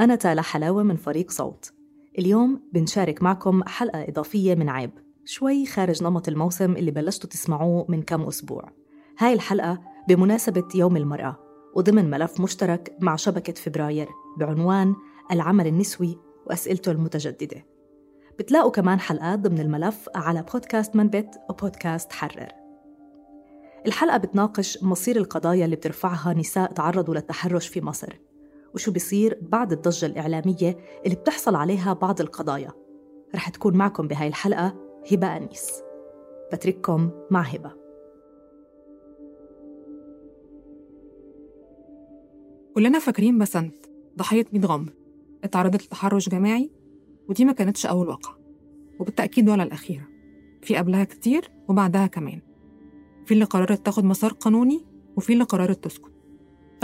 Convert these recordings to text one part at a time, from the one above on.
أنا تالا حلاوة من فريق صوت. اليوم بنشارك معكم حلقة إضافية من عيب شوي خارج نمط الموسم اللي بلشتوا تسمعوه من كم أسبوع. هاي الحلقة بمناسبة يوم المرأة وضمن ملف مشترك مع شبكة فبراير بعنوان العمل النسوي وأسئلته المتجددة. بتلاقوا كمان حلقات ضمن الملف على بودكاست منبت وبودكاست حرر. الحلقة بتناقش مصير القضايا اللي بترفعها نساء تعرضوا للتحرش في مصر. وشو بيصير بعد الضجة الإعلامية اللي بتحصل عليها بعض القضايا. رح تكون معكم بهاي الحلقة هبة أنيس. بترككم مع هبة. كلنا فاكرين بسنت ضحية ميت غمر اتعرضت لتحرش جماعي ودي ما كانتش أول واقعة وبالتأكيد ولا الأخيرة. في قبلها كتير وبعدها كمان. في اللي قررت تاخد مسار قانوني وفي اللي قررت تسكت.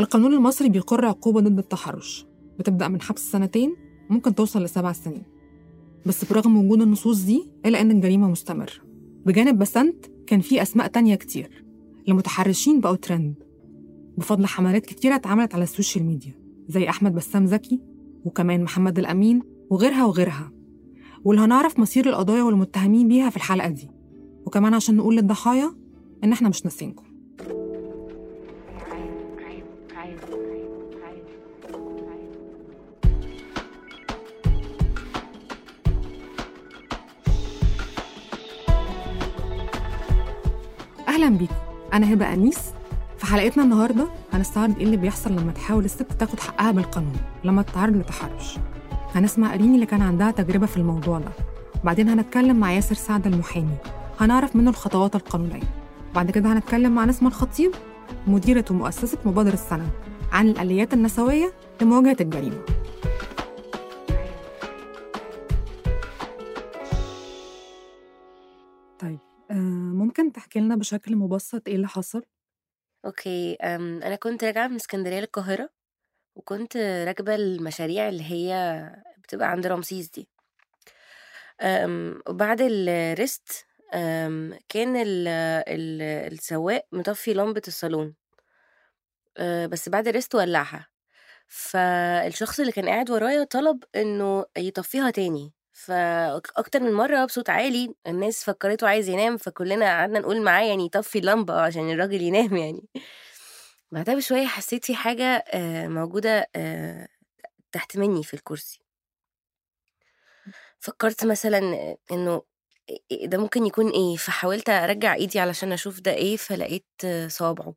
القانون المصري بيقر عقوبة ضد التحرش. بتبدأ من حبس سنتين ممكن توصل لسبع سنين. بس برغم وجود النصوص دي إلا إن الجريمة مستمرة. بجانب بسنت كان في أسماء تانية كتير. المتحرشين بقوا ترند بفضل حملات كتيرة اتعملت على ال social media زي أحمد بسام زكي وكمان محمد الأمين وغيرها وغيرها. واللي هنعرف مصير القضايا والمتهمين بيها في الحلقة دي. وكمان عشان نقول للضحايا إن إحنا مش ناسينكم. أهلا بيكم. أنا هبة أنيس. في حلقتنا النهاردة هنستعرض إيه اللي بيحصل لما تحاول الست تاخد حقها بالقانون لما تتعرض لتحرش. هنسمع أريني اللي كان عندها تجربة في الموضوع ده. وبعدين هنتكلم مع ياسر سعد المحامي. هنعرف منه الخطوات القانونية. بعد كده هنتكلم مع نسمة الخطيب مديرة ومؤسسة مبادرة السنة عن الآليات النسوية لمواجهة الجريمة. آه، ممكن تحكي لنا بشكل مبسط إيه اللي حصل؟ okay أنا كنت راجعة من اسكندرية للقاهرة وكنت راكبة المشاريع اللي هي بتبقى عند رمسيس دي. وبعد ال rest كان ال ال السواق مطفي لمبة الصالون. أه، بس بعد ال rest ولعها. فالشخص اللي كان قاعد ورايا طلب إنه يطفيها تاني. فأكتر من مرة بصوت عالي الناس فكرته عايز ينام فكلنا قعدنا نقول معاه يعني يطفي اللمبة عشان الراجل ينام يعني. بعدها بشوية حسيت في حاجة آه، موجودة آه، تحت مني في الكرسي. فكرت مثلا إنه إيه ده ممكن يكون إيه؟ فحاولت أرجع إيدي علشان أشوف ده إيه فلقيت آه، صوابعه.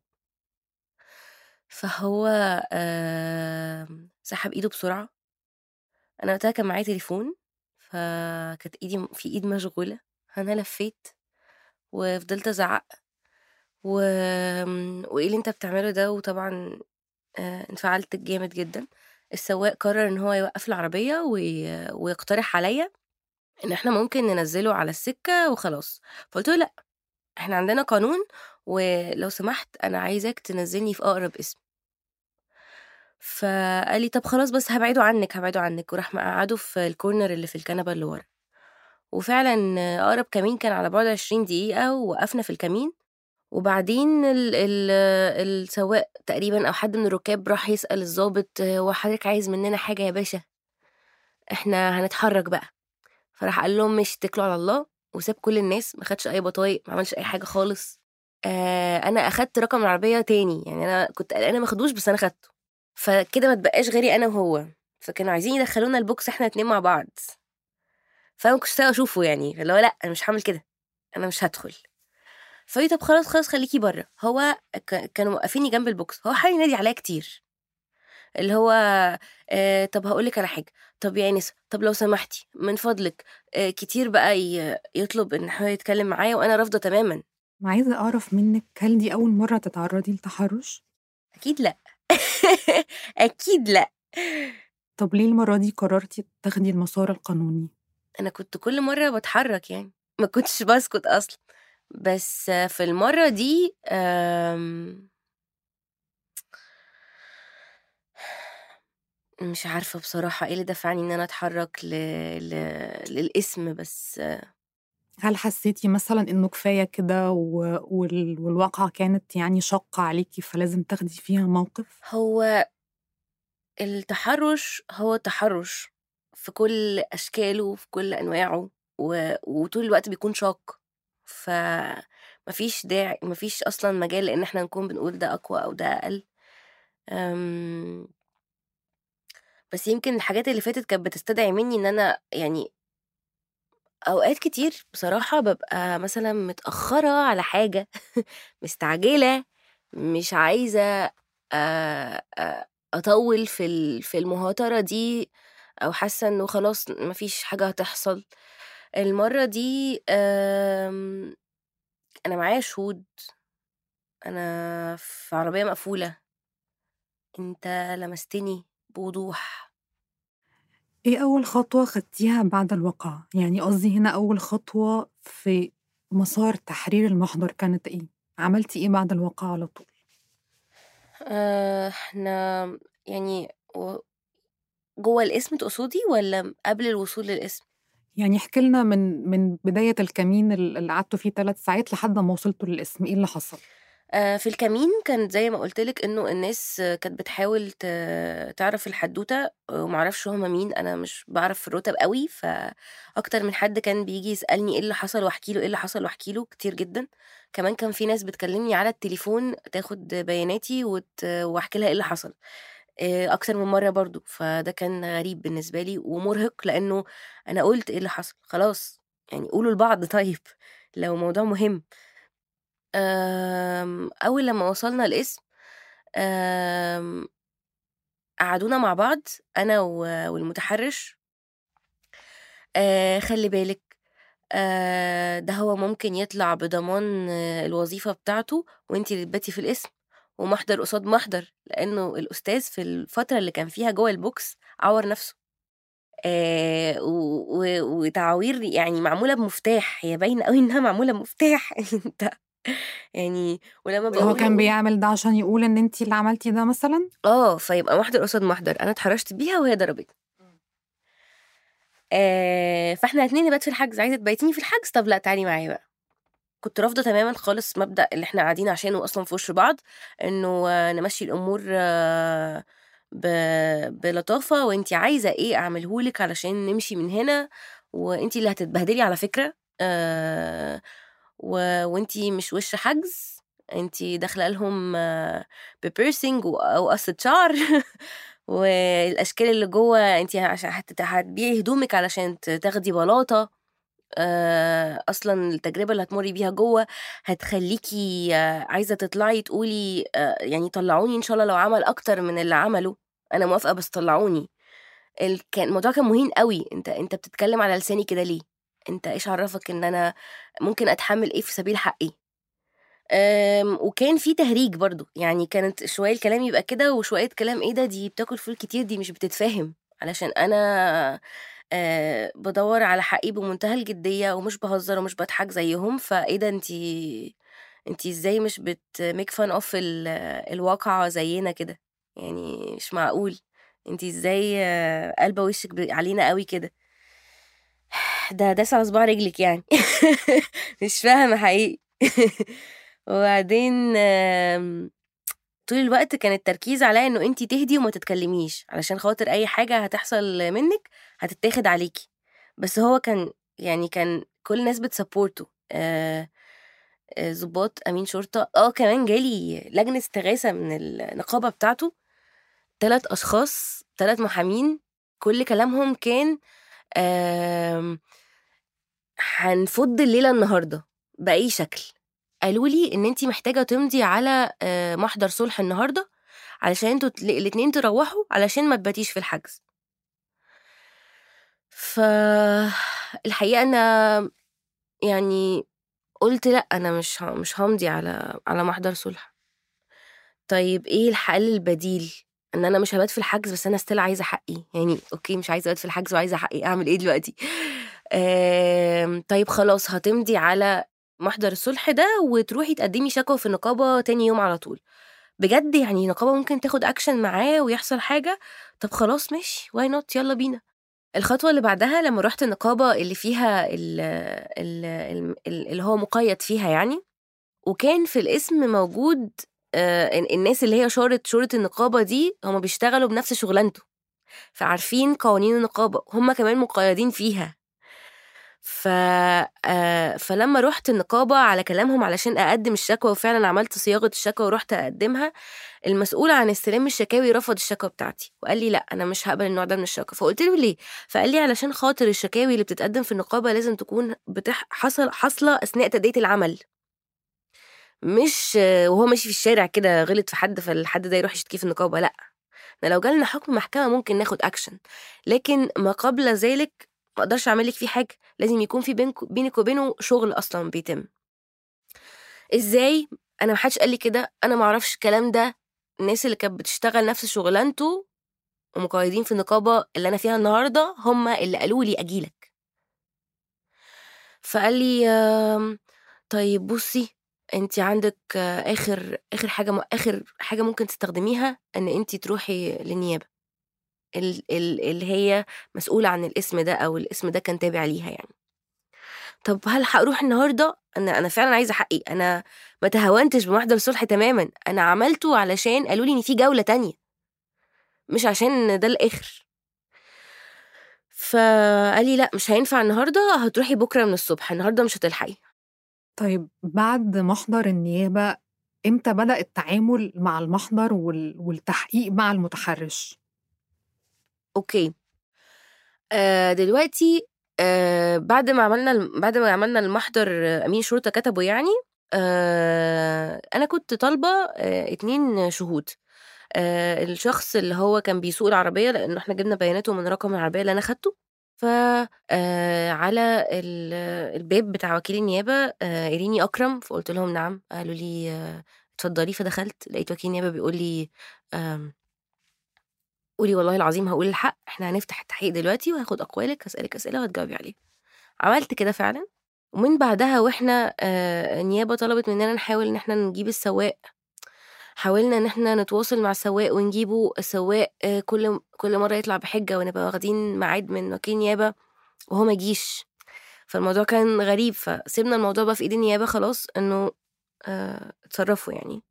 فهو آه، سحب إيده بسرعة. أنا وقتها كان معايا تليفون. فكانت إيدي في إيد مشغولة أنا لفيت وفضلت أزعق و... وإيه اللي أنت بتعمله ده؟ وطبعا آه، انفعلت جامد جدا. السواق قرر إن هو يوقف العربية وي... ويقترح عليا إن إحنا ممكن ننزله على السكة وخلاص. فقلت له لأ إحنا عندنا قانون ولو سمحت أنا عايزك تنزلني في أقرب اسم. فقال لي طب خلاص بس هبعده عنك هبعده عنك وراح مقعده في الكورنر اللي في الكنبة اللي ورا. وفعلا أقرب كمين كان على بعد 20 دقيقة ووقفنا في الكمين. وبعدين ال ال السواق تقريبا أو حد من الركاب راح يسأل الضابط هو حضرتك عايز مننا حاجة يا باشا؟ إحنا هنتحرك بقى. فراح قال لهم مش اتكلوا على الله. وساب كل الناس ما خدش أي بطايق ما عملش أي حاجة خالص. آه أنا أخدت رقم العربية تاني يعني أنا كنت قلقانة ما خدوش بس أنا خدته. فكده ما تبقاش غيري أنا وهو. فكانوا عايزين يدخلونا البوكس إحنا اتنين مع بعض. فأنا طايقة أشوفه يعني اللي هو لأ أنا مش هعمل كده. أنا مش هدخل. فقلت طب خلاص خلاص خليكي بره. هو كانوا موقفيني جنب البوكس. هو حاول ينادي عليا كتير. اللي هو آه طب هقول لك على حاجة. طب يا آنسة طب لو سمحتي من فضلك آه كتير بقى يطلب إن هو يتكلم معايا وأنا رافضة تماما. أنا عايزة أعرف منك هل دي أول مرة تتعرضي لتحرش؟ أكيد لأ. أكيد لأ طب ليه المرة دي قررتي تاخدي المسار القانوني؟ أنا كنت كل مرة بتحرك يعني ما كنتش بسكت أصلا بس في المرة دي آم، مش عارفة بصراحة إيه اللي دفعني إن أنا أتحرك ل... ل... للاسم بس هل حسيتي مثلا إنه كفاية كده و... وال... والواقعة كانت يعني شاقة عليكي فلازم تاخدي فيها موقف؟ هو التحرش هو تحرش في كل أشكاله وفي كل أنواعه. وطول الوقت بيكون شاق ف مفيش داعي مفيش أصلا مجال ان إحنا نكون بنقول ده أقوى أو ده أقل. بس يمكن الحاجات اللي فاتت كانت بتستدعي مني إن أنا يعني أوقات كتير بصراحة ببقى مثلا متأخرة على حاجة مستعجلة مش عايزة آه، أطول في في المهاترة دي أو حاسة إنه خلاص مفيش حاجة هتحصل. المرة دي آم، أنا معايا شهود. أنا في عربية مقفولة. أنت لمستني بوضوح. إيه أول خطوة خدتيها بعد الواقعة؟ يعني قصدي هنا أول خطوة في مسار تحرير المحضر كانت إيه؟ عملتي إيه بعد الواقعة على طول؟ آه، إحنا يعني و- جوه الاسم تقصدي ولا قبل الوصول للاسم يعني احكي لنا من من بداية الكمين اللي قعدتوا فيه ثلاث ساعات لحد ما وصلتوا للاسم إيه اللي حصل؟ آه، في الكمين كانت زي ما قلت لك إنه الناس كانت بتحاول تعرف الحدوتة ومعرفش هما مين أنا مش بعرف في الرتب قوي فأكتر من حد كان بيجي يسألني إيه اللي حصل واحكي له إيه اللي حصل واحكي له كتير جدا كمان كان في ناس بتكلمني على التليفون تاخد بياناتي. واحكي لها إيه اللي حصل آه، أكتر من مرة برضو فده كان غريب بالنسبة لي ومرهق لأنه أنا قلت إيه اللي حصل خلاص يعني قولوا لبعض طيب لو موضوع مهم آمم، أول لمّا وصلنا القسم آمم، قعدونا مع بعض أنا والمتحرش خلّي بالِك ده هو ممكن يطلع بضمان الوظيفة بتاعته وأنتِ اللي تباتي في القسم ومحضر قصاد محضر، لإنه الأستاذ في الفترة اللي كان فيها جوّه الbox عوّر نَفْسه. آآ، و و وتعاوير يعني معمولة بمفتاح، هي باينة أوي إنها معمولة بمفتاح أنت يعني ولمّا هو باقول كان بيعمل ده عشان يقول إن أنتِ اللي عملتِ ده مثلًا؟ آه، فيبقى محضر قصاد محضر، أنا اتحرشت بيها وهي ضربتني. آآ، فإحنا الاتنين نبات في الحجز، عايزة تبيتيني في الحجز؟ طب لأ تعالي معايا بقى. كنت رافضة تمامًا خالص مبدأ اللي إحنا قاعدين عشانه أصلًا في وش بعض، إنه نمشّي الأمور ب بلطافة وأنتِ عايزة إيه أعمله لِك علشان نمشي من هنا، وأنتِ اللي هتتبهدلي على فكرة آآ، و وأنتِ مش وش حجز، أنتِ داخلة لهم بpiercing و أو قصة شعر والأشكال اللي جوّه أنتِ عشان هت هتبيعي هدومِك علشان تاخدي بلاطة آآ، أصلًا التجربة اللي هتمُرّي بيها جوّه هتخلّيكِ عايزة تطلعي تقولي آآ، يعني طلّعوني إن شاء الله لو عمل أكتر من اللي عمله، أنا موافقة بس طلّعوني. كان الموضوع كان مهين أوي، أنت أنت بتتكلم على لساني كده ليه؟ أنت إيش عرّفك إن أنا ممكن أتحمّل إيه في سبيل حقي؟ آمم، وكان في تهريج برضه، يعني كانت شوية الكلام يبقى كده وشوية كلام إيه ده دي بتاكل فول كتير دي مش بتتفاهم، علشان أنا آآ بادوّر على حقي بمنتهى الجدية ومش باهزر ومش باضحك زيّهم، فإيه ده أنتِ أنتِ إزاي مش بت make fun of ال الواقعة زيّنا كده، يعني مش معقول، أنتِ إزاي قالبة وشِّك ب علينا أوي كده. ده داس على صباع رجلِك يعني. مش فاهمة حقيقي. وبعدين طول الوقت كان التركيز عليّا إنه أنتِ تهدي وما تتكلميش، علشان خاطر أي حاجة هتحصل منِّك هتتاخد عليكِ، بس هو كان يعني كان كل الناس بتسبورته. آآ، آآ ضباط أمين شرطة آه كمان جالي لجنة استغاثة من النقابة بتاعته، 3 أشخاص 3 محامين كل كلامهم كان آمم، هنفُض الليلة النهارده بأي شكل، قالوا لي إن أنتِ محتاجة تمضي على آآ محضر صلح النهارده علشان ت الاتنين تروّحوا علشان ما تباتيش في الحجز. فالحقيقة أنا يعني قُلت لأ، أنا مش مش هامضي على على محضر صلح. طيب إيه الحل البديل؟ إن أنا مش هابات في الحجز بس أنا still عايزة حقي، يعني أوكي مش عايزة أبات في الحجز وعايزة حقي، أعمل إيه دلوقتي؟ طيب خلاص هتمضي على محضر الصلح ده وتروحي تقدّمي شكوى في النقابة تاني يوم على طول. بجد يعني النقابة ممكن تاخد action معاه ويحصل حاجة؟ طب خلاص ماشي why not يالّا بينا. الخطوة اللي بعدها لمّا رُحت النقابة اللي فيها ال ال الم ال اللي هو مُقيّد فيها يعني، وكان في الاسم موجود الناس اللي هي شارة شورة النقابة دي هُم بيشتغلوا بنفس شُغلانته، فعارفين قوانين النقابة، هُم كمان مُقيّدين فيها. ف آآ فلمّا رُحت النقابة على كلامهم علشان أقدّم الشكوى وفعلًا عملت صياغة الشكوى ورُحت أقدّمها، المسؤول عن استلام الشكاوي رفض الشكوى بتاعتي وقال لي: "لأ، أنا مش هاقبل النوع ده من الشكوى." فقُلت له: "ليه؟" فقال لي: "علشان خاطر الشكاوي اللي بتتقدّم في النقابة لازم تكون بتح حصل حاصلة أثناء تأدية العمل." مش وهو ماشي في الشارع كده غلط في حد فالحد ده يروح يشتكيه في النقابة، لأ، ده لو جالنا حكم محكمة ممكن ناخد action، لكن ما قبل ذلك ما أقدرش أعمل لِك فيه حاجة، لازم يكون في بينك بينِك وبينه شغل أصلًا بيتم. إزاي؟ أنا ما حدش قال لي كده، أنا ما أعرفش الكلام ده، الناس اللي كانت بتشتغل نفس شُغلانته ومُقيّدين في النقابة اللي أنا فيها النهارده، هُم اللي قالوا لي آجي لك. فقال لي: "آمم، طيب بُصّي، أنتِ عندِك آخر آخر حاجة م آخر حاجة ممكن تستخدميها إن أنتِ تروحي ال اللي هي مسؤولة عن القسم ده أو القسم ده كان تابع ليها يعني." طب هل هاروح النهارده؟ أنا أنا فعلًا عايزة حقي، أنا ما تهاونتش بمحضر الصلح تمامًا، أنا عملته علشان قالوا لي إن في جولة تانية، مش عشان ده الآخر. فقال لي: "لأ، مش هينفع النهارده، هتروحي بُكرة من الصبح، النهارده مش هتلحقي." طيب بعد محضر النيابة، إمتى بدأ التعامل مع المحضر وال والتحقيق مع المتحرّش؟ أوكي. آآ دلوقتي آآ بعد ما عملنا بعد ما عملنا المحضر أمين شرطة كتبه يعني، آآ أنا كنت طالبة آآ 2 شهود، آآ الشخص اللي هو كان بيسوق العربية لإنه إحنا جِبنا بياناته من رقم العربية اللي أنا خدته، ف آآ على ال الباب بتاع وكيل النيابة آآ إيريني أكرم، فقُلت لهم: "نعم." قالوا لي: "اتفضلي." فدخلت لقيت وكيل النيابة بيقول لي: "آمم" "قولي والله العظيم هاقول الحق، إحنا هنفتح التحقيق دلوقتي وهاخد أقوالِك، هاسألِك أسئلة وهتجاوبي عليها." عملت كده فعلًا، ومن بعدها وإحنا آآ النيابة طلبت مننا نحاول إن إحنا نجيب السواق، حاولنا إن إحنا نتواصل مع السواق ونجيبه، السواق آآ كل كل مرّة يطلع بحِجة ونبقى واخدين ميعاد من وكيل نيابة وهو ما يجيش، فالموضوع كان غريب، فسِبنا الموضوع بقى في إيد النيابة خلاص إنه آآ اتصرّفوا يعني.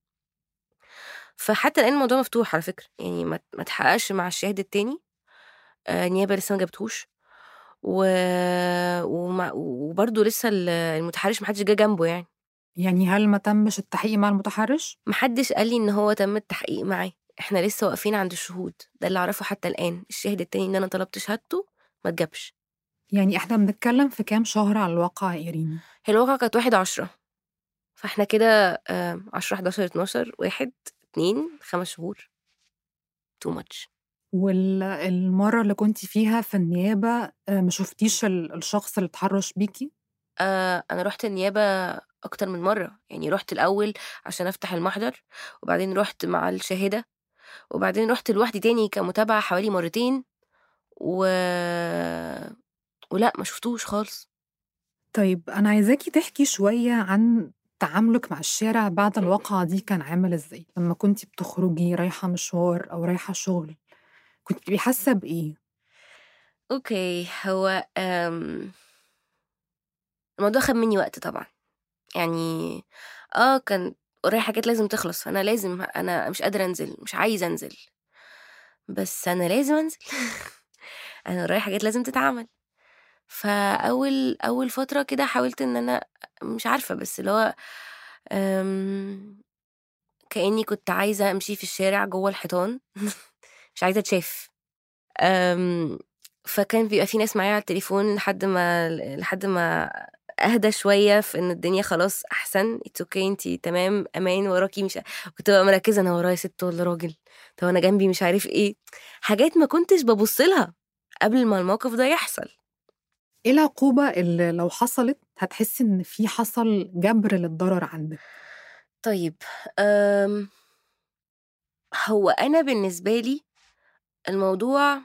فحتى الآن الموضوع مفتوح على فكرة، يعني ما اتحققش مع الشاهد التاني، آآ النيابة لسه ما جابتهوش، و وما وبرضه لسه ال المتحرّش ما حدش جه جنبه يعني. يعني هل ما تمِّش التحقيق مع المتحرّش؟ ما حدش قال لي إن هو تم التحقيق معاه، إحنا لسه واقفين عند الشهود، ده اللي أعرفه حتى الآن، الشاهد التاني اللي أنا طلبت شهادته ما اتجابش. يعني إحنا بنتكلّم في كام شهر على الواقعة يا إيريني؟ هي الواقعة كانت 1/10 فإحنا كده آآ 10، 11، 12، 1، 2، 5 شهور. too much. وال المَرّة اللي كنتِ فيها في النيابة آآ ما شُفتيش ال الشخص اللي اتحرّش بيكِ؟ آآ أنا رُحت النيابة أكتر من مرة يعني رحت الأول عشان أفتح المحضر وبعدين رحت مع الشاهدة وبعدين رحت لوحدي تاني كمتابعة حوالي مرتين و... ولأ ما شفتوش خالص طيب أنا عايزاكي تحكي شوية عن تعاملك مع الشارع بعد الواقعة دي كان عامل إزاي؟ لما كنتي بتخرجي رايحة مشوار أو رايحة شغل كنت بتبقي حاسة بإيه؟ أوكي هو أم... الموضوع خد مني وقت طبعا يعني آه كان ورايا حاجات لازم تخلص فأنا لازم أنا مش قادرة أنزل مش عايزة أنزل بس أنا لازم أنزل أنا ورايا حاجات لازم تتعمل فأول أول فترة كده حاولت إن أنا مش عارفة بس اللي هو. كأني كنت عايزة أمشي في الشارع جوه الحيطان مش عايزة أتشاف. فكان بيبقى في ناس معايا على التليفون لحد ما لحد ما أهدى شوية في إن الدنيا خلاص أحسن. it's okay أنتي تمام أمان وراكي مش كنت ببقى مركزة أنا ورايا ست ولا راجل. طب أنا جنبي مش عارف إيه. حاجات ما كنتش ببص لها قبل ما الموقف ده يحصل. إيه العقوبة اللي لو حصلت هتحسي إن في حصل جبر للضرر عندك؟ طيب أم هو أنا بالنسبة لي الموضوع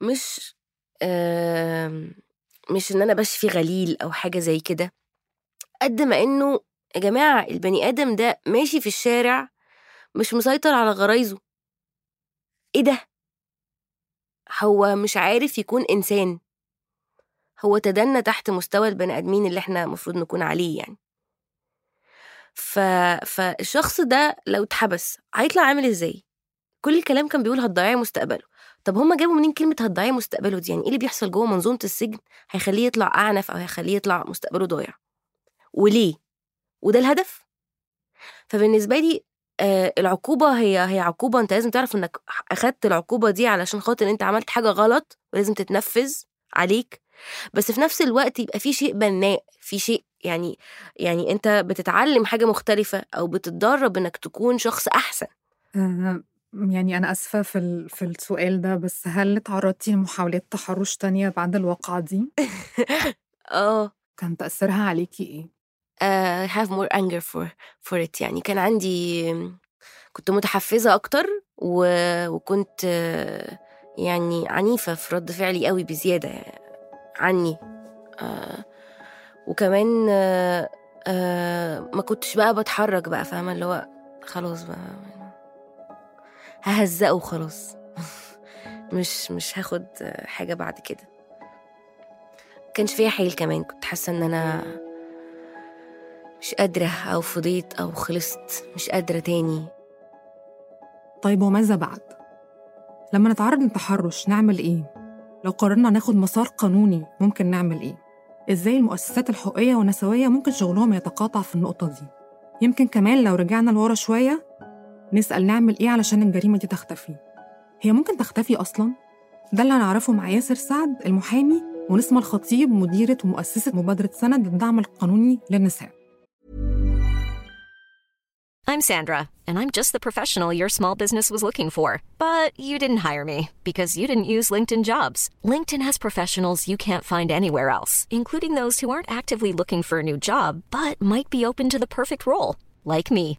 مش مش إن أنا بشفي غليل أو حاجة زي كده قد ما إنه يا جماعة البني آدم ده ماشي في الشارع مش مسيطر على غرايزه. إيه ده؟ هو مش عارف يكون إنسان. هو تدنى تحت مستوى البني آدمين اللي إحنا المفروض نكون عليه يعني. ف... فالشخص ده لو اتحبس هيطلع عامل إزاي؟ كل الكلام كان بيقول هتضيعي مستقبله. طب هما جابوا منين كلمة هتضيعي مستقبله دي؟ يعني إيه اللي بيحصل جوه منظومة السجن هيخليه يطلع أعنف أو هيخليه يطلع مستقبله ضايع؟ وليه؟ وده الهدف؟ فبالنسبة لي آه العقوبة هي هي عقوبة. أنت لازم تعرف إنك أخدت العقوبة دي علشان خاطر أنت عملت حاجة غلط ولازم تتنفذ عليك. بس في نفس الوقت يبقى في شيء بناء في شيء يعني يعني أنت بتتعلم حاجة مختلفة أو بتتدرب إنك تكون شخص أحسن. يعني أنا آسفة في ال- في السؤال ده بس هل اتعرضتي لمحاولات تحرش تانية بعد الواقعة دي؟ آه. كان تأثيرها عليكي إيه؟ uh, have more anger for for it. يعني كان عندي كنت متحفزة أكتر و... وكنت يعني عنيفة في رد فعلي قوي بزيادة عني. آه، وكمان آه، آه، ما كنتش بقى بتحرك بقى فاهمة؟ اللي هو خلاص بقى. ههزقه خلاص مش مش هاخد حاجة بعد كده كانش فيها حيل كمان كنت حاسة إن أنا مش قادرة أو فضيت أو خلصت مش قادرة تاني طيب وماذا بعد؟ لما نتعرض للتحرش نعمل إيه؟ لو قررنا ناخد مسار قانوني ممكن نعمل إيه؟ إزاي المؤسسات الحقوقية والنسوية ممكن شغلهم يتقاطع في النقطة دي؟ يمكن كمان لو رجعنا لورا شوية نسأل نعمل إيه علشان الجريمة دي تختفي؟ هي ممكن تختفي أصلاً؟ ده اللي هنعرفه مع ياسر سعد المحامي ونسمة الخطيب مديرة ومؤسسة مبادرة سند للدعم القانوني للنساء I'm Sandra, and I'm just the professional your small business was looking for. But you didn't hire me because you didn't use LinkedIn jobs. LinkedIn has professionals you can't find anywhere else, including those who aren't actively looking for a new job but might be open to the perfect role, like me.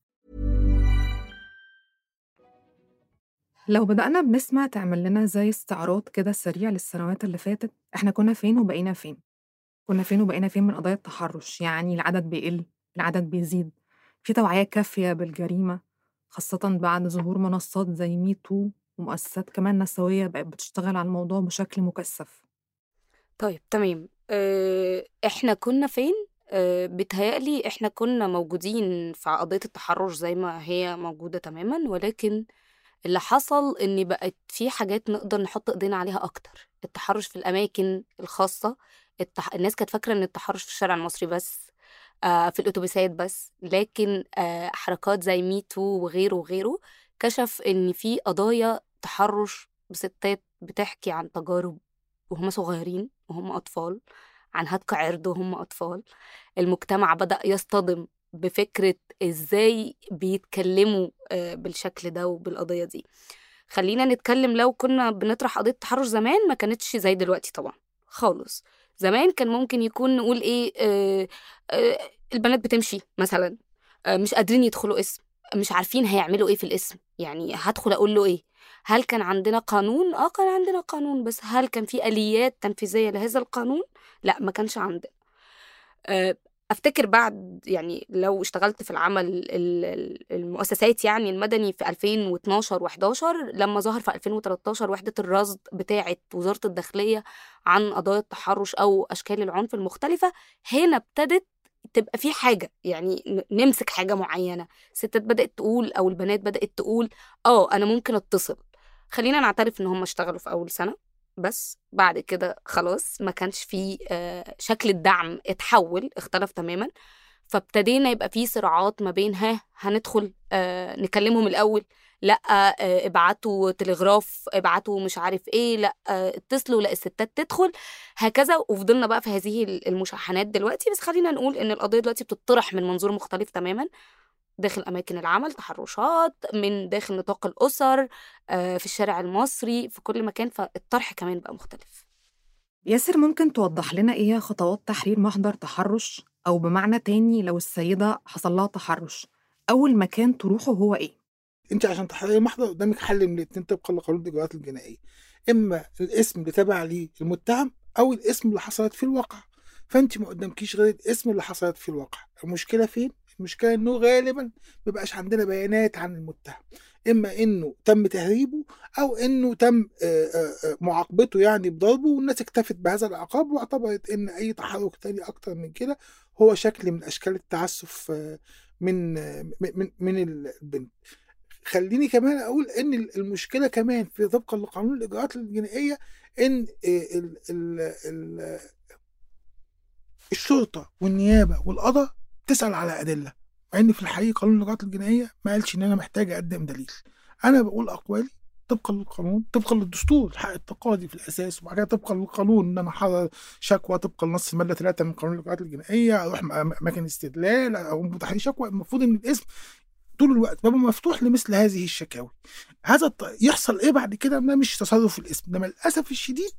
لو بدأنا بنسمة تعمل لنا زي استعراض كده سريع للسنوات اللي فاتت إحنا كنا فين وبقينا فين؟ كنا فين وبقينا فين من قضايا التحرش؟ يعني العدد بيقل العدد بيزيد. في توعية كافية بالجريمة خاصة بعد ظهور منصات زي مي تو ومؤسسات كمان نسوية بقت بتشتغل على الموضوع بشكل مكثف. طيب تمام. إحنا كنا فين؟ بيتهيألي إحنا كنا موجودين في قضية التحرش زي ما هي موجودة تماما ولكن اللي حصل إن بقت في حاجات نقدر نحط إيدينا عليها أكتر. التحرش في الأماكن الخاصة التح... الناس كانت فاكرة إن التحرش في الشارع المصري بس آه، في الأتوبيسات بس لكن آه، حركات زي مي تو وغيره وغيره كشف إن في قضايا تحرش بستات بتحكي عن تجارب وهم صغيرين وهم أطفال عن هتك عرض وهم أطفال. المجتمع بدأ يصطدم بفكرة إزاي بيتكلموا آه، بالشكل ده وبالقضية دي. خلينا نتكلم لو كنا بنطرح قضية تحرش زمان ما كانتش زي دلوقتي طبعا خالص. زمان كان ممكن يكون نقول إيه آه آه البنات بتمشي مثلا آه مش قادرين يدخلوا اسم مش عارفين هيعملوا إيه في الاسم يعني هدخل أقول له إيه. هل كان عندنا قانون؟ آه كان عندنا قانون بس هل كان في آليات تنفيذية لهذا القانون؟ لا ما كانش عندنا. آه، أفتكر بعد يعني لو اشتغلت في العمل ال- ال- المؤسسات يعني المدني في 2012 و11 لما ظهر في 2013 وحدة الرصد بتاعه وزارة الداخلية عن قضايا التحرش أو أشكال العنف المختلفة هنا ابتدت تبقى في حاجة يعني نمسك حاجة معينة. الستات بدأت تقول أو البنات بدأت تقول آه أنا ممكن أتصل. خلينا نعترف إن هم اشتغلوا في أول سنة. بس بعد كده خلاص ما كانش في آه، شكل الدعم اتحول اختلف تماما. فابتدينا يبقى في صراعات ما بين ها هندخل آه، نكلمهم الأول لأ آه، ابعتوا تلغراف ابعتوا مش عارف إيه لأ اتصلوا لأ الستات تدخل هكذا. وفضلنا بقى في هذه المشاحنات دلوقتي. بس خلينا نقول إن القضية دلوقتي بتطرح من منظور مختلف تماما. داخل أماكن العمل تحرشات من داخل نطاق الأسر آه، في الشارع المصري في كل مكان فالطرح كمان بقى مختلف. ياسر ممكن توضح لنا إيه خطوات تحرير محضر تحرش؟ أو بمعنى تاني لو السيدة حصل لها تحرش أول مكان تروحه هو إيه؟ أنت عشان تحرري محضر قدامك حل من الاثنين طبقا لقانون الإجراءات الجنائية. إما الاسم اللي تابع ليه المتهم أو الاسم اللي حصلت فيه الواقع. فأنت ما قدامكيش غير الاسم اللي حصلت فيه الواقع. المشكلة فين؟ المشكلة إنه غالبا ما بيبقاش عندنا بيانات عن المتهم. إما إنه تم تهريبه أو إنه تم معاقبته يعني بضربه والناس اكتفت بهذا العقاب واعتبرت إن أي تحرك تاني أكتر من كده هو شكل من أشكال التعسف من من من البنت. خليني كمان أقول إن المشكلة كمان في طبقا لقانون الإجراءات الجنائية إن ال ال ال الشرطة والنيابة والقضاء تسأل على أدلة. مع إن في الحقيقة قانون الاجراءات الجنائية ما قالش إن أنا محتاج أقدم دليل. أنا بقول أقوالي طبقا للقانون طبقا للدستور الحق التقاضي في الأساس وبعد كده طبقا للقانون إن أنا احرر شكوى طبقا لنص الماده 3 من قانون الاجراءات الجنائية أروح أماكن استدلال أو بتحرير شكوى. المفروض إن الاسم طول الوقت بابه مفتوح لمثل هذه الشكاوي. هذا يحصل إيه بعد كده؟ ده مش تصرف الاسم. ده للاسف الشديد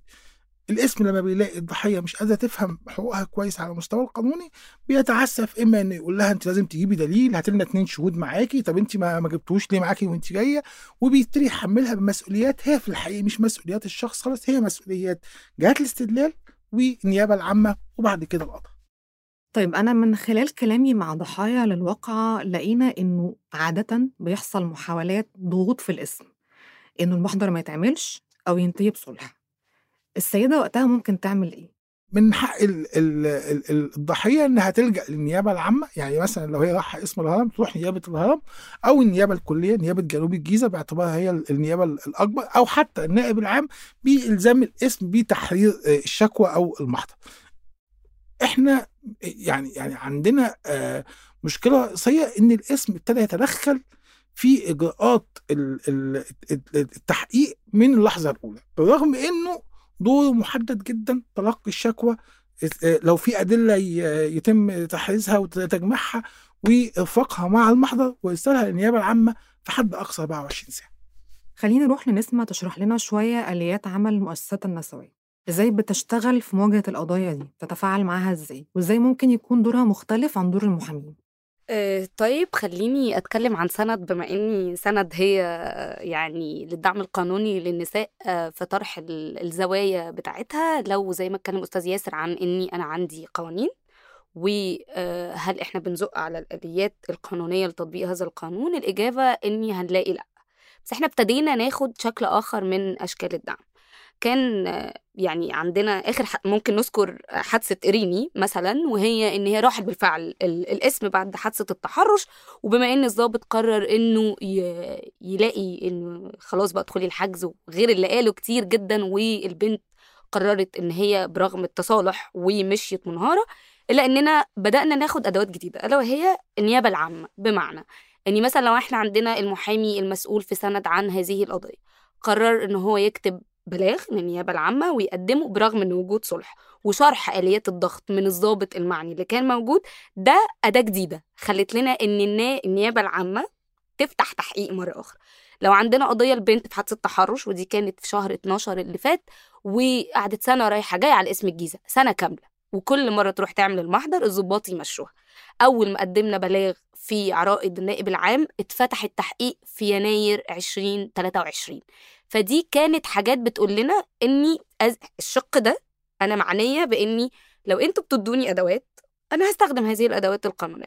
الاسم لما بيلاقي الضحية مش قادرة تفهم حقوقها كويس على المستوى القانوني بيتعسف إما انه يقول لها أنت لازم تجيبي دليل هات لنا اتنين شهود معاكي طب أنت ما ما جبتوش ليه معاكي وأنت جاية؟ وبيبتدي يحملها بمسؤوليات هي في الحقيقة مش مسؤوليات الشخص خلاص هي مسؤوليات جهات الاستدلال والنيابة العامة وبعد كده القضاء. طيب أنا من خلال كلامي مع ضحايا للواقعة لقينا إنه عادة بيحصل محاولات ضغوط في الاسم إنه المحضر ما يتعملش أو ينتهي بصلح. السيدة وقتها ممكن تعمل إيه؟ من حق ال ال ال ال- الضحية إنها تلجأ للنيابة العامة يعني مثلا لو هي رايحة اسم الهرم تروح نيابة الهرم أو النيابة الكلية نيابة جنوب الجيزة باعتبارها هي ال- النيابة ال- الأكبر أو حتى النائب العام بإلزام الاسم بتحرير الشكوى أو المحضر. إحنا يعني يعني عندنا آه، مشكلة رئيسية إن الاسم ابتدى يتدخل في إجراءات ال- ال- التحقيق من اللحظة الأولى بالرغم إنه دوره محدد جدا تلقي الشكوى آه، لو في ي- يتم تحريزها وتجميعها وارفاقها مع المحضر وارسالها للنيابة العامة في حد أقصى 24 ساعة. خلينا نروح لنسمة تشرح لنا شوية آليات عمل المؤسسات النسوية. إزاي بتشتغل في مواجهة القضايا دي؟ تتفاعل معاها إزاي؟ وإزاي ممكن يكون دورها مختلف عن دور المحامين؟ طيب خليني أتكلم عن سند بما إني سند هي آه، يعني للدعم القانوني للنساء آه، في طرح ال- الزوايا بتاعتها. لو زي ما اتكلم أستاذ ياسر عن إني أنا عندي قوانين وهل إحنا بنزق على الآليات القانونية لتطبيق هذا القانون؟ الإجابة إني هنلاقي لأ. بس إحنا ابتدينا ناخد شكل آخر من أشكال الدعم. كان يعني عندنا آخر ممكن نذكر حادثة اريني مثلا وهي إن هي راحت بالفعل ال- الاسم بعد حادثة التحرش وبما إن الضابط قرر إنه يلاقي إنه خلاص بقى ادخلي الحجز وغير اللي قاله كتير جدا والبنت قررت إن هي برغم التصالح ومشيت منهارة إلا إننا بدأنا ناخد أدوات جديدة ألا وهي النيابة العامة. بمعنى إن مثلا لو إحنا عندنا المحامي المسؤول في سند عن هذه القضية قرر إن هو يكتب بلاغ للنيابه العامة ويقدمه برغم إن وجود صلح وشرح آليات الضغط من الضابط المعني اللي كان موجود ده أداة جديدة خلت لنا إن النيابة العامة تفتح تحقيق مرة أخرى. لو عندنا قضية البنت في حادثه تحرش ودي كانت في شهر 12 اللي فات وقعدت سنة رايحة جاية على اسم الجيزة سنة كاملة وكل مرة تروح تعمل المحضر الضباط يمشوها. أول ما قدمنا بلاغ في عرائض النائب العام اتفتح التحقيق في يناير 2023 فدي كانت حاجات بتقول لنا إني أز... الشق ده أنا معنية بإني لو أنتوا بتدوني أدوات أنا هستخدم هذه الأدوات القانونية.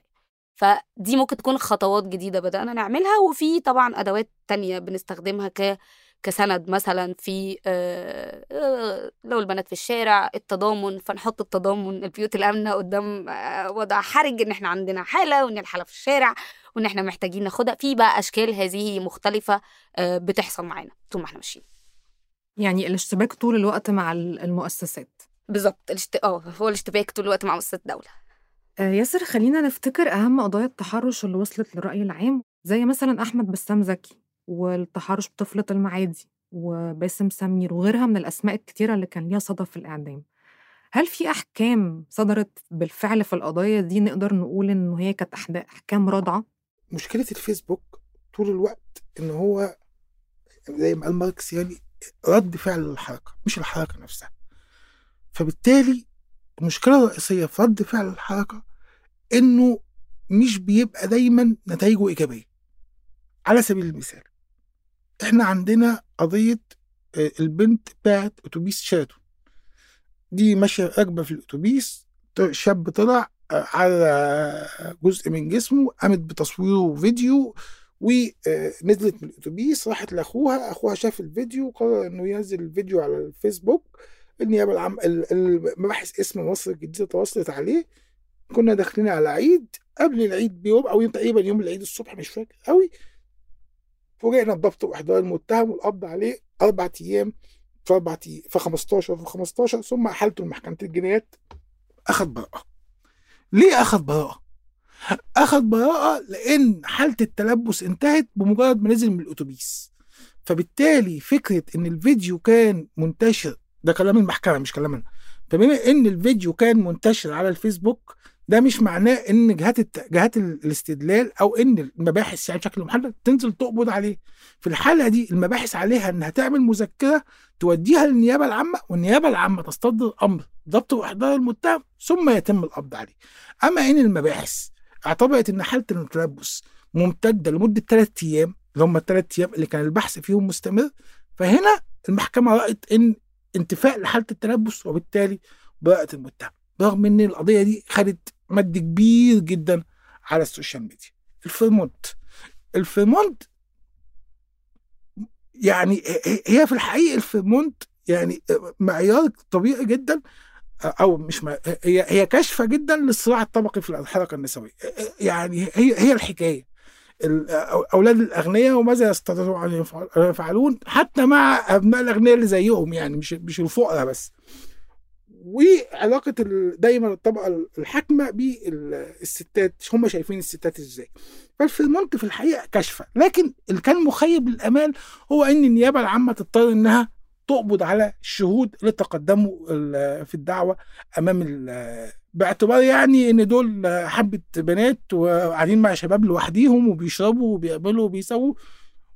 فدي ممكن تكون خطوات جديدة بدأنا نعملها وفي طبعا أدوات تانية بنستخدمها ك كسند مثلا في آه، آه، لو البنات في الشارع التضامن فنحط التضامن البيوت الأمنة قدام آه، وضع حرج إن إحنا عندنا حالة وإن الحالة في الشارع وإن إحنا محتاجين ناخدها. في بقى أشكال هذه مختلفة بتحصل معانا طول ما إحنا ماشيين. يعني الاشتباك طول الوقت مع ال- المؤسسات. بالظبط الاشت... آه هو الاشتباك طول الوقت مع مؤسسات الدولة ياسر خلينا نفتكر أهم قضايا التحرش اللي وصلت للرأي العام زي مثلا أحمد بسام زكي. والتحرش بطفلة المعادي وباسم سمير وغيرها من الأسماء الكتيرة اللي كان ليها صدى في الإعدام. هل في أحكام صدرت بالفعل في القضايا دي نقدر نقول إنه هي كانت أحكام رادعة؟ مشكلة الفيسبوك طول الوقت إن هو زي ما قال ماركس يعني رد فعل للحركه مش الحركة نفسها. فبالتالي المشكلة الرئيسية في رد فعل الحركة إنه مش بيبقى دايما نتائجه إيجابية. على سبيل المثال إحنا عندنا قضية آه، البنت بتاعت أتوبيس شيراتون دي ماشية راكبة في الأتوبيس شاب طلع آه، على جزء من جسمه قامت بتصويره فيديو ونزلت من الأتوبيس راحت لأخوها أخوها شاف الفيديو قرر إنه ينزل الفيديو على الفيسبوك النيابة العامه ال- المباحث اسم مصر الجديدة تواصلت عليه. كنا داخلين على عيد قبل العيد بيوم أو تقريبا يوم العيد الصبح مش فاكر قوي فوجئنا بضبط وإحضار المتهم والقبض عليه أربع أيام في أربع أيام في 15 في 15 ثم أحالته لمحكمة الجنايات. أخذ براءة. ليه أخذ براءة؟ أخذ براءة لأن حالة التلبس انتهت بمجرد ما نزل من الأتوبيس. فبالتالي فكرة إن الفيديو كان منتشر ده كلام المحكمة مش كلام أنا. فبما إن الفيديو كان منتشر على الفيسبوك ده مش معناه إن جهات الت... جهات ال- الاستدلال أو إن المباحث يعني بشكل محدد تنزل تقبض عليه. في الحالة دي المباحث عليها إنها تعمل مذكرة توديها للنيابة العامة والنيابة العامة تصدر أمر ضبط وإحضار المتهم ثم يتم القبض عليه. أما إن المباحث اعتبرت إن حالة التلبس ممتدة لمدة ثلاث أيام اللي هم الثلاث أيام اللي كان البحث فيهم مستمر فهنا المحكمة رأت إن انتفاء لحالة التلبس وبالتالي براءه المتهم. رغم إن القضية دي خدت مد كبير جدا على ال social media. الفيرمونت الفيرمونت يعني هي في الحقيقة الفيرمونت يعني معيار طبيعي جدا أو مش مع... هي هي كاشفه جدا للصراع الطبقي في الحركه النسوية. يعني هي هي الحكاية. ال- أولاد الأغنياء وماذا يستطيعون أن يفعل- يفعلون؟ حتى مع أبناء الأغنياء اللي زيهم يعني مش مش الفقراء بس. وعلاقة دايما الطبقة الحاكمة بالستات هم شايفين الستات إزاي. فالفيلمونت في الحقيقة كشفة. لكن اللي كان مخيب للامال هو إن النيابة العامة تضطر إنها تقبض على الشهود اللي تقدموا في الدعوة أمام باعتبار يعني إن دول حبه بنات وقاعدين مع شباب لوحديهم وبيشربوا وبيقبلوا وبيسووا.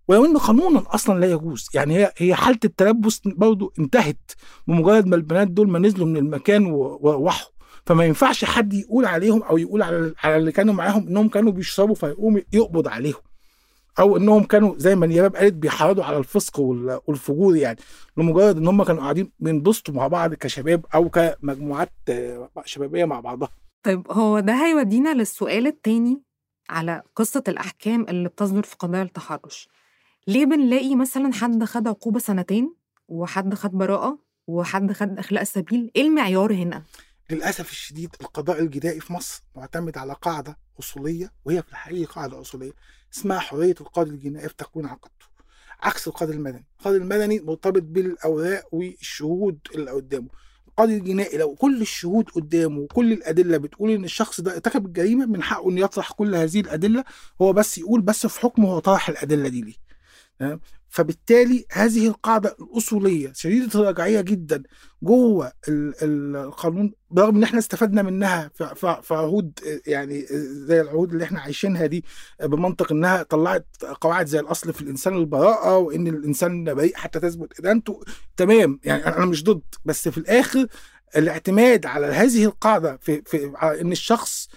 ولو ان قانونا أصلا لا يجوز. يعني هي هي حالة التلبس برضه انتهت بمجرد ما البنات دول ما نزلوا من المكان وروحوا فما ينفعش حد يقول عليهم أو يقول على على اللي كانوا معاهم إنهم كانوا بيشربوا فيقوم يقبض عليهم. أو إنهم كانوا زي ما اليابان قالت بيحرضوا على الفسق وال- والفجور يعني. لمجرد إن هم كانوا قاعدين بينبسطوا مع بعض كشباب أو كمجموعات شبابية مع بعضها. طيب هو ده هيودينا للسؤال التاني على قصة الأحكام اللي بتصدر في قضايا التحرش. ليه بنلاقي مثلا حد خد عقوبة سنتين وحد خد براءة وحد خد إخلاء سبيل إيه المعيار هنا؟ للأسف الشديد القضاء الجنائي في مصر معتمد على قاعدة أصولية وهي في الحقيقة قاعدة أصولية اسمها حرية القاضي الجنائي في تكوين عقيدته عكس القاضي المدني القاضي المدني مرتبط بالأوراق والشهود اللي قدامه القاضي الجنائي لو كل الشهود قدامه وكل الأدلة بتقول إن الشخص ده ارتكب الجريمة من حقه إنه يطرح كل هذه الأدلة هو بس يقول بس في حكمه هو طرح الأدلة دي ليه؟ فبالتالي هذه القاعدة الأصولية شديدة الرجعية جدا جوه ال- ال- القانون برغم إن إحنا استفدنا منها في- عهود يعني زي العهود اللي إحنا عايشينها دي بمنطق إنها طلعت قواعد زي الأصل في الإنسان البراءة وإن الإنسان بريء حتى تثبت. ادانته تمام يعني أنا مش ضد بس في الآخر الاعتماد على هذه القاعدة في, في على إن الشخص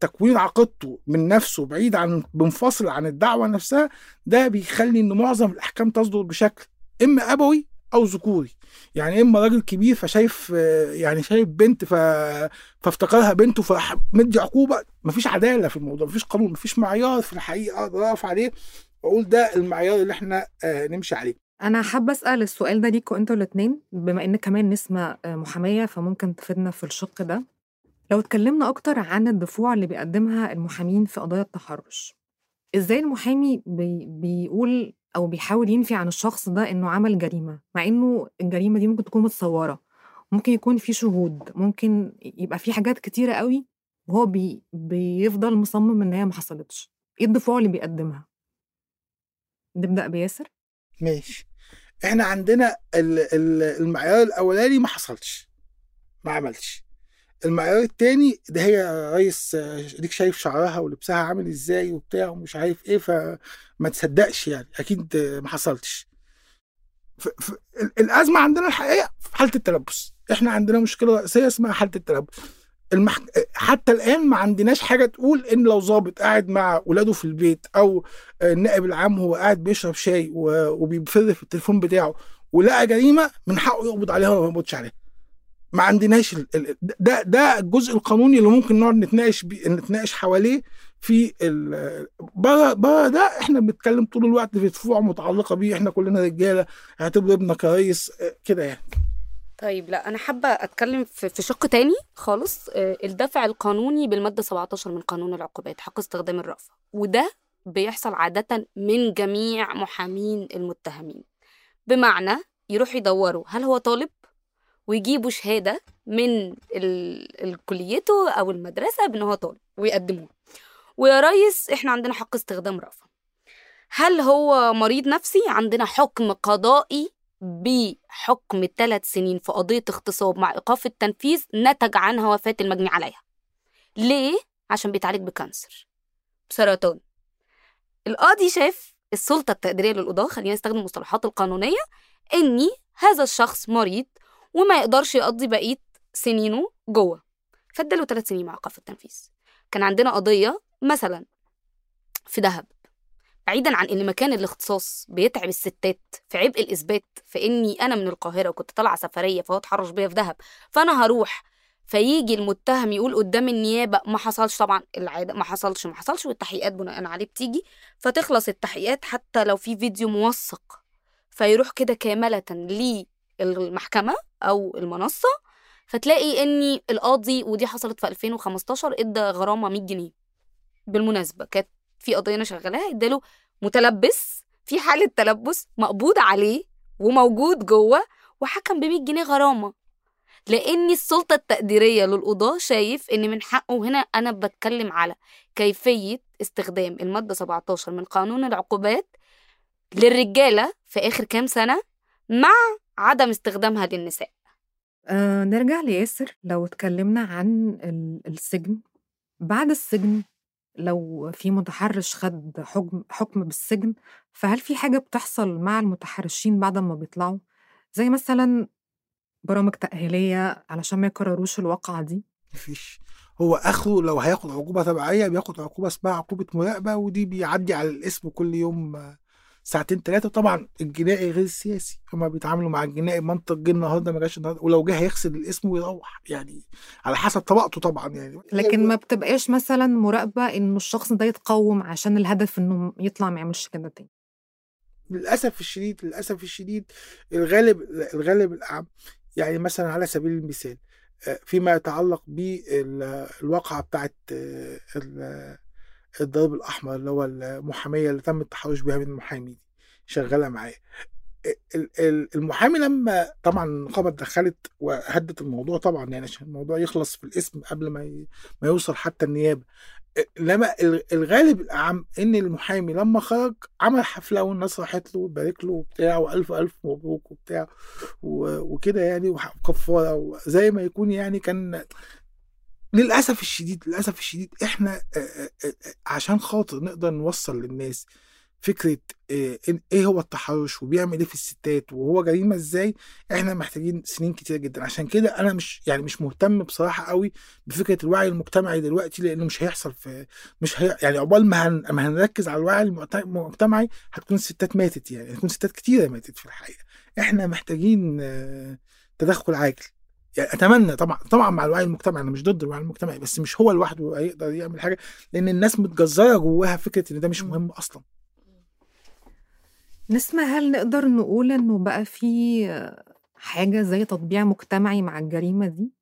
تكوين عقيدته من نفسه بعيد عن منفصل عن الدعوة نفسها ده بيخلي إن معظم الأحكام تصدر بشكل إما أبوي أو ذكوري. يعني إما راجل كبير فشايف آه، يعني شايف بنت ف... فافتكرها بنته فراح مدي عقوبة. مفيش عدالة في الموضوع مفيش قانون مفيش معيار في الحقيقة أقدر أقف عليه وأقول ده المعيار اللي إحنا آه، نمشي عليه. أنا حابة أسأل السؤال ده ليكوا أنتوا الاتنين بما إن كمان نسمة آه، محامية فممكن تفيدنا في الشق ده. لو اتكلمنا أكتر عن الدفوع اللي بيقدمها المحامين في قضايا التحرش إزاي المحامي بي بيقول أو بيحاول ينفي عن الشخص ده إنه عمل جريمة؟ مع إنه الجريمة دي ممكن تكون متصورة ممكن يكون في شهود ممكن يبقى في حاجات كتيرة قوي وهو بي بيفضل مصمم إن هي ما حصلتش. إيه الدفوع اللي بيقدمها؟ نبدأ بياسر. ماشي. إحنا عندنا ال- ال- المعيار الأولاني ما حصلش ما عملش. المعيار التاني ده هي ريس آه، ديك شايف شعرها ولبسها عامل إزاي وبتاع ومش عارف إيه فما تصدقش يعني أكيد ما حصلتش. ف... ف... ال- الازمة عندنا الحقيقة في حالة التلبس. إحنا عندنا مشكلة رئيسية اسمها حالة التلبس. المح... حتى الآن ما عندناش حاجة تقول إن لو ظابط قاعد مع ولاده في البيت أو النائب العام هو قاعد بيشرب شاي و... وبيفر في التليفون بتاعه ولقى جريمة من حقه يقبض عليها ولا ما يقبضش عليها. ما عندناش ده ده الجزء القانوني اللي ممكن نقعد نتناقش. نتناقش حواليه في. بره بره ده إحنا بنتكلم طول الوقت في دفوع متعلقة بيه إحنا كلنا رجالة اعتبر ابنك ريس آه، كده يعني طيب لا أنا حابة أتكلم في شق تاني خالص آه، الدفع القانوني بالمادة 17 من قانون العقوبات حق استخدام الرأفة وده بيحصل عادة من جميع محامين المتهمين بمعنى يروحوا يدوروا هل هو طالب ويجيبوا شهادة من كليته أو المدرسة بإن هو طالب ويقدموه. ويا ريس إحنا عندنا حق استخدام رأفة. هل هو مريض نفسي؟ عندنا حكم قضائي بحكم ثلاث سنين في قضية اغتصاب مع إيقاف التنفيذ نتج عنها وفاة المجني عليها. ليه؟ عشان بيتعالج بكانسر. بسرطان. القاضي شاف السلطة التقديرية للقضاة خلينا نستخدم المصطلحات القانونية إني هذا الشخص مريض وما يقدرش يقضي بقية سنينه جوه. فاداله ثلاث سنين مع إيقاف التنفيذ. كان عندنا قضية مثلا في دهب بعيدا عن إن مكان الاختصاص بيتعب الستات في عبء الإثبات في إني أنا من القاهرة وكنت طالعة سفرية فهو اتحرش بيا في دهب فأنا هروح. فيجي المتهم يقول قدام النيابة ما حصلش طبعا العادة ما حصلش ما حصلش والتحقيقات بناء عليه بتيجي. فتخلص التحقيقات حتى لو في فيديو موثق فيروح كده كاملة للمحكمه أو المنصة فتلاقي اني القاضي ودي حصلت في 2015 إدى غرامة 100 جنيه. بالمناسبة كانت في قضية أنا شغالاها إداله متلبس في حالة تلبس مقبوض عليه وموجود جوه وحكم ب 100 جنيه غرامة. لأن السلطة التقديرية للقضاة شايف إن من حقه هنا أنا بتكلم على كيفية استخدام المادة 17 من قانون العقوبات للرجالة في آخر كام سنة مع عدم استخدامها للنساء آه نرجع لياسر لو اتكلمنا عن ال- السجن. بعد السجن لو في متحرش خد حكم حكم بالسجن فهل في حاجة بتحصل مع المتحرشين بعد ما بيطلعوا؟ زي مثلا برامج تأهيلية علشان ما يكرروش الواقعة دي؟ مفيش. هو اخره لو هياخد عقوبة تبعيه بياخد عقوبة اسمها عقوبة مراقبة ودي بيعدي على الاسم كل يوم ساعتين ثلاثة طبعا الجنائي غير السياسي. هما بيتعاملوا مع الجنائي منطق جه النهارده ما جاش النهارده ولو جه هيغسل الاسم ويروح. يعني على حسب طبقته طبعا يعني. لكن ما بتبقاش مثلا مراقبة إنه الشخص ده يتقوم عشان الهدف إنه يطلع ما يعملش كده تاني. للأسف الشديد للأسف الشديد الغالب الغالب الأعم يعني مثلا على سبيل المثال آه، فيما يتعلق بالواقعة بتاعت آه، الضرب الأحمر اللي هو المحامية اللي تم التحرش بها من المحامي دي شغالة ال- المحامي لما طبعا النقابه اتدخلت وهدت الموضوع طبعا يعني عشان الموضوع يخلص في الاسم قبل ما ما يوصل حتى النيابة. لما ال- الغالب الأعم إن المحامي لما خرج عمل حفلة والناس راحت له وبارك له وبتاع وألف الف مبروك وبتاع وكده يعني وكفارة وزي ما يكون يعني كان للأسف الشديد للأسف الشديد إحنا عشان خاطر نقدر نوصل للناس فكرة إيه هو التحرش وبيعمل إيه في الستات وهو جريمة إزاي إحنا محتاجين سنين كتير جدا. عشان كده أنا مش يعني مش مهتم بصراحة قوي بفكرة الوعي المجتمعي دلوقتي لأنه مش هيحصل في مش هي يعني عقبال ما هن ما هنركز على الوعي المجتمعي هتكون الستات ماتت يعني هتكون ستات كتيرة ماتت في الحقيقة. إحنا محتاجين تدخل عاجل. يعني أتمنى طبعا طبعا مع الوعي المجتمعي أنا مش ضد الوعي المجتمعي بس مش هو لوحده هيقدر يعمل حاجة لأن الناس متجذرة جواها فكرة إن ده مش مهم أصلا. نسمة هل نقدر نقول إنه بقى في حاجة زي تطبيع مجتمعي مع الجريمة دي؟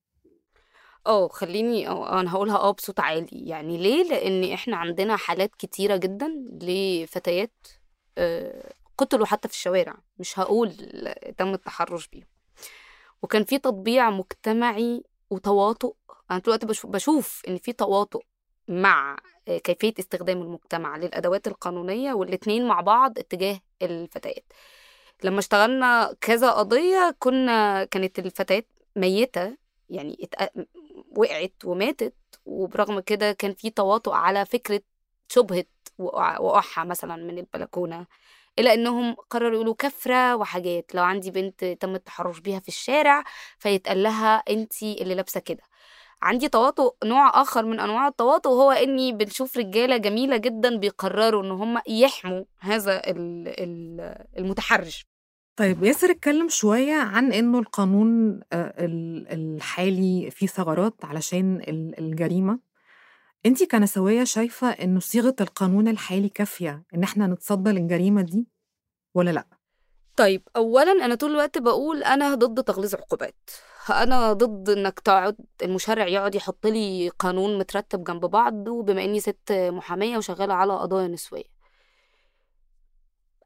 آه خليني آه أنا هقولها آه بصوت عالي. يعني ليه؟ لأن إحنا عندنا حالات كتيرة جدا لفتيات آه، قتلوا حتى في الشوارع مش هقول تم التحرش بيهم. وكان في تطبيع مجتمعي وتواطؤ أنا الوقت بشوف, إن في تواطؤ مع آه، كيفية استخدام المجتمع للأدوات القانونية والاتنين مع بعض اتجاه الفتيات لما اشتغلنا كذا قضية كنا كانت الفتيات ميتة يعني. وقعت وماتت وبرغم كده كان في تواطؤ على فكرة شبهة وقع- وقعها مثلا من البلكونة إلى إنهم قرروا يقولوا كفرة وحاجات. لو عندي بنت تم التحرش بيها في الشارع فيتقال لها أنتي اللي لابسة كده. عندي تواطؤ نوع آخر من أنواع التواطؤ هو إني بنشوف رجالة جميلة جدا بيقرروا إن هم يحموا هذا ال- ال- المتحرش. طيب ياسر اتكلم شوية عن إنه القانون آه، ال- الحالي فيه ثغرات علشان ال- الجريمة. انتي كنسوية شايفة إنه صيغة القانون الحالي كافية إن إحنا نتصدى للجريمة دي ولا لأ؟ طيب اولا أنا طول الوقت بقول أنا ضد تغليظ عقوبات أنا ضد إنك تقعد المشرع يقعد يحط لي قانون مترتب جنب بعض وبما إني ست محامية وشغالة على قضايا نسوية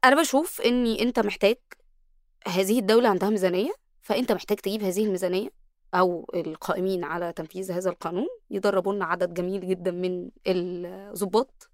أنا بشوف إني أنت محتاج هذه الدولة عندها ميزانية فأنت محتاج تجيب هذه الميزانية أو القائمين على تنفيذ هذا القانون يدربوا لنا عدد جميل جدا من الضباط.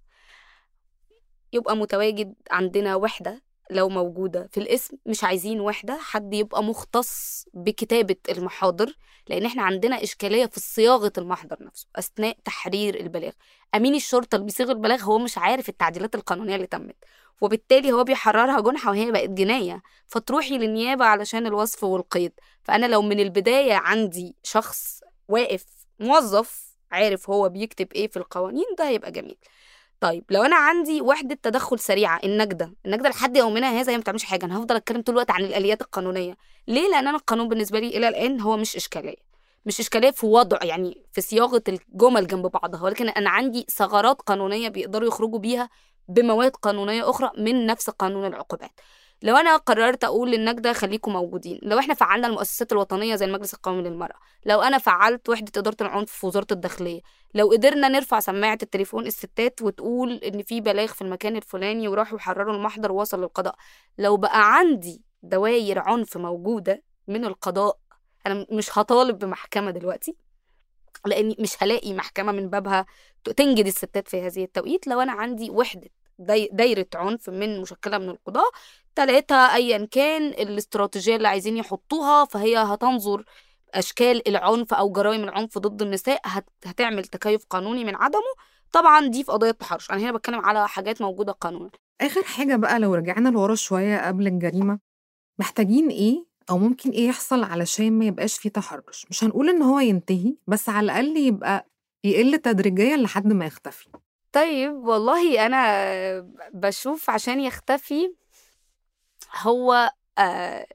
يبقى متواجد عندنا وحدة لو موجودة في الاسم مش عايزين وحدة حد يبقى مختص بكتابة المحاضر لأن إحنا عندنا إشكالية في صياغة المحضر نفسه أثناء تحرير البلاغ. أمين الشرطة اللي بيصيغ البلاغ هو مش عارف التعديلات القانونية اللي تمت وبالتالي هو بيحررها جنحة وهي بقت جناية. فتروحي للنيابة علشان الوصف والقيد. فأنا لو من البداية عندي شخص واقف موظف عارف هو بيكتب إيه في القوانين ده هيبقى جميل. طيب لو أنا عندي وحدة تدخل سريعة النجدة النجدة لحد يومنا هذا هي ما بتعملش حاجة أنا هفضل أتكلم طول الوقت عن الآليات القانونية. ليه؟ لأن أنا القانون بالنسبة لي إلى الآن هو مش إشكالية. مش إشكالية في وضع يعني في صياغة الجمل جنب بعضها ولكن أنا عندي ثغرات قانونية بيقدروا يخرجوا بيها بمواد قانونية أخرى من نفس قانون العقوبات. لو أنا قررت أقول للنجده خليكم موجودين لو إحنا فعلنا المؤسسات الوطنية زي المجلس القومي للمرأة لو أنا فعلت وحدة إدارة العنف في وزارة الداخلية لو قدرنا نرفع سماعة التليفون الستات وتقول إن في بلاغ في المكان الفلاني وراحوا يحرروا المحضر ووصل للقضاء لو بقى عندي دواير عنف موجودة من القضاء أنا مش هطالب بمحكمة دلوقتي لأني مش هلاقي محكمة من بابها تنجد الستات في هذه التوقيت لو أنا عندي وحدة داي- دايرة عنف من مشكلة من القضاه ثلاثة ايا كان الاستراتيجية اللي عايزين يحطوها فهي هتنظر أشكال العنف أو جرائم العنف ضد النساء هت- هتعمل تكيف قانوني من عدمه. طبعا دي في قضية التحرش أنا هنا بتكلم على حاجات موجودة قانونا. آخر حاجة بقى لو رجعنا لورا شوية قبل الجريمة محتاجين إيه أو ممكن إيه يحصل علشان ما يبقاش فيه تحرش؟ مش هنقول إن هو ينتهي بس على الأقل يبقى يقل تدريجيا لحد ما يختفي. طيب والله أنا بشوف عشان يختفي هو آه،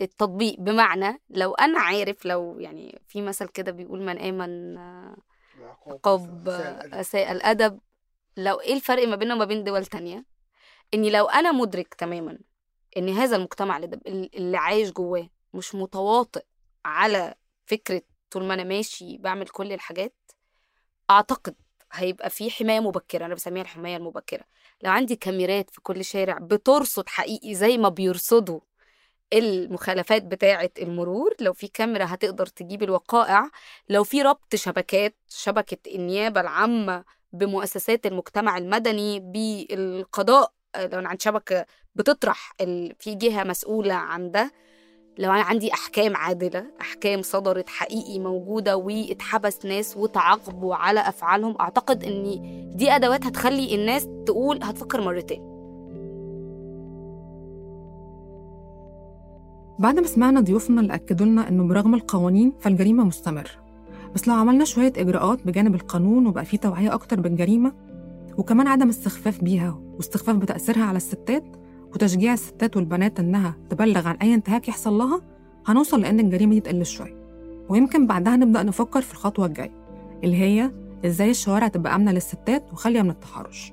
التطبيق. بمعنى لو أنا عارف لو يعني في مثل كده بيقول من آمن آه، عقاب اساء الأدب. لو إيه الفرق ما بيننا وما بين دول تانية؟ إني لو أنا مدرك تماما إن هذا المجتمع اللي, عايش جواه مش متواطئ على فكرة طول ما أنا ماشي بعمل كل الحاجات أعتقد هيبقى في حماية مبكرة أنا بسميها الحماية المبكرة لو عندي كاميرات في كل شارع بترصد حقيقي زي ما بيرصدوا المخالفات بتاعة المرور لو في كاميرا هتقدر تجيب الوقائع لو في ربط شبكات شبكة النيابة العامة بمؤسسات المجتمع المدني بالقضاء لو عندي شبكة بتطرح. في جهة مسؤولة عن ده لو أنا عندي أحكام عادلة أحكام صدرت حقيقي موجودة واتحبس ناس وتعاقبوا على أفعالهم أعتقد إن دي أدوات هتخلي الناس تقول هتفكر مرتين بعد ما سمعنا ضيوفنا اللي أكدوا لنا إنه برغم القوانين فالجريمة مستمرة بس لو عملنا شوية إجراءات بجانب القانون وبقى فيه توعية أكتر بالجريمة وكمان عدم استخفاف بيها واستخفاف بتأثيرها على الستات وتشجيع الستات والبنات إنها تبلغ عن أي انتهاك يحصل لها؟ هنوصل لأن الجريمة دي تقل شوية. ويمكن بعدها نبدأ نفكر في الخطوة الجاية اللي هي إزاي الشوارع تبقى آمنة للستات وخالية من التحرش.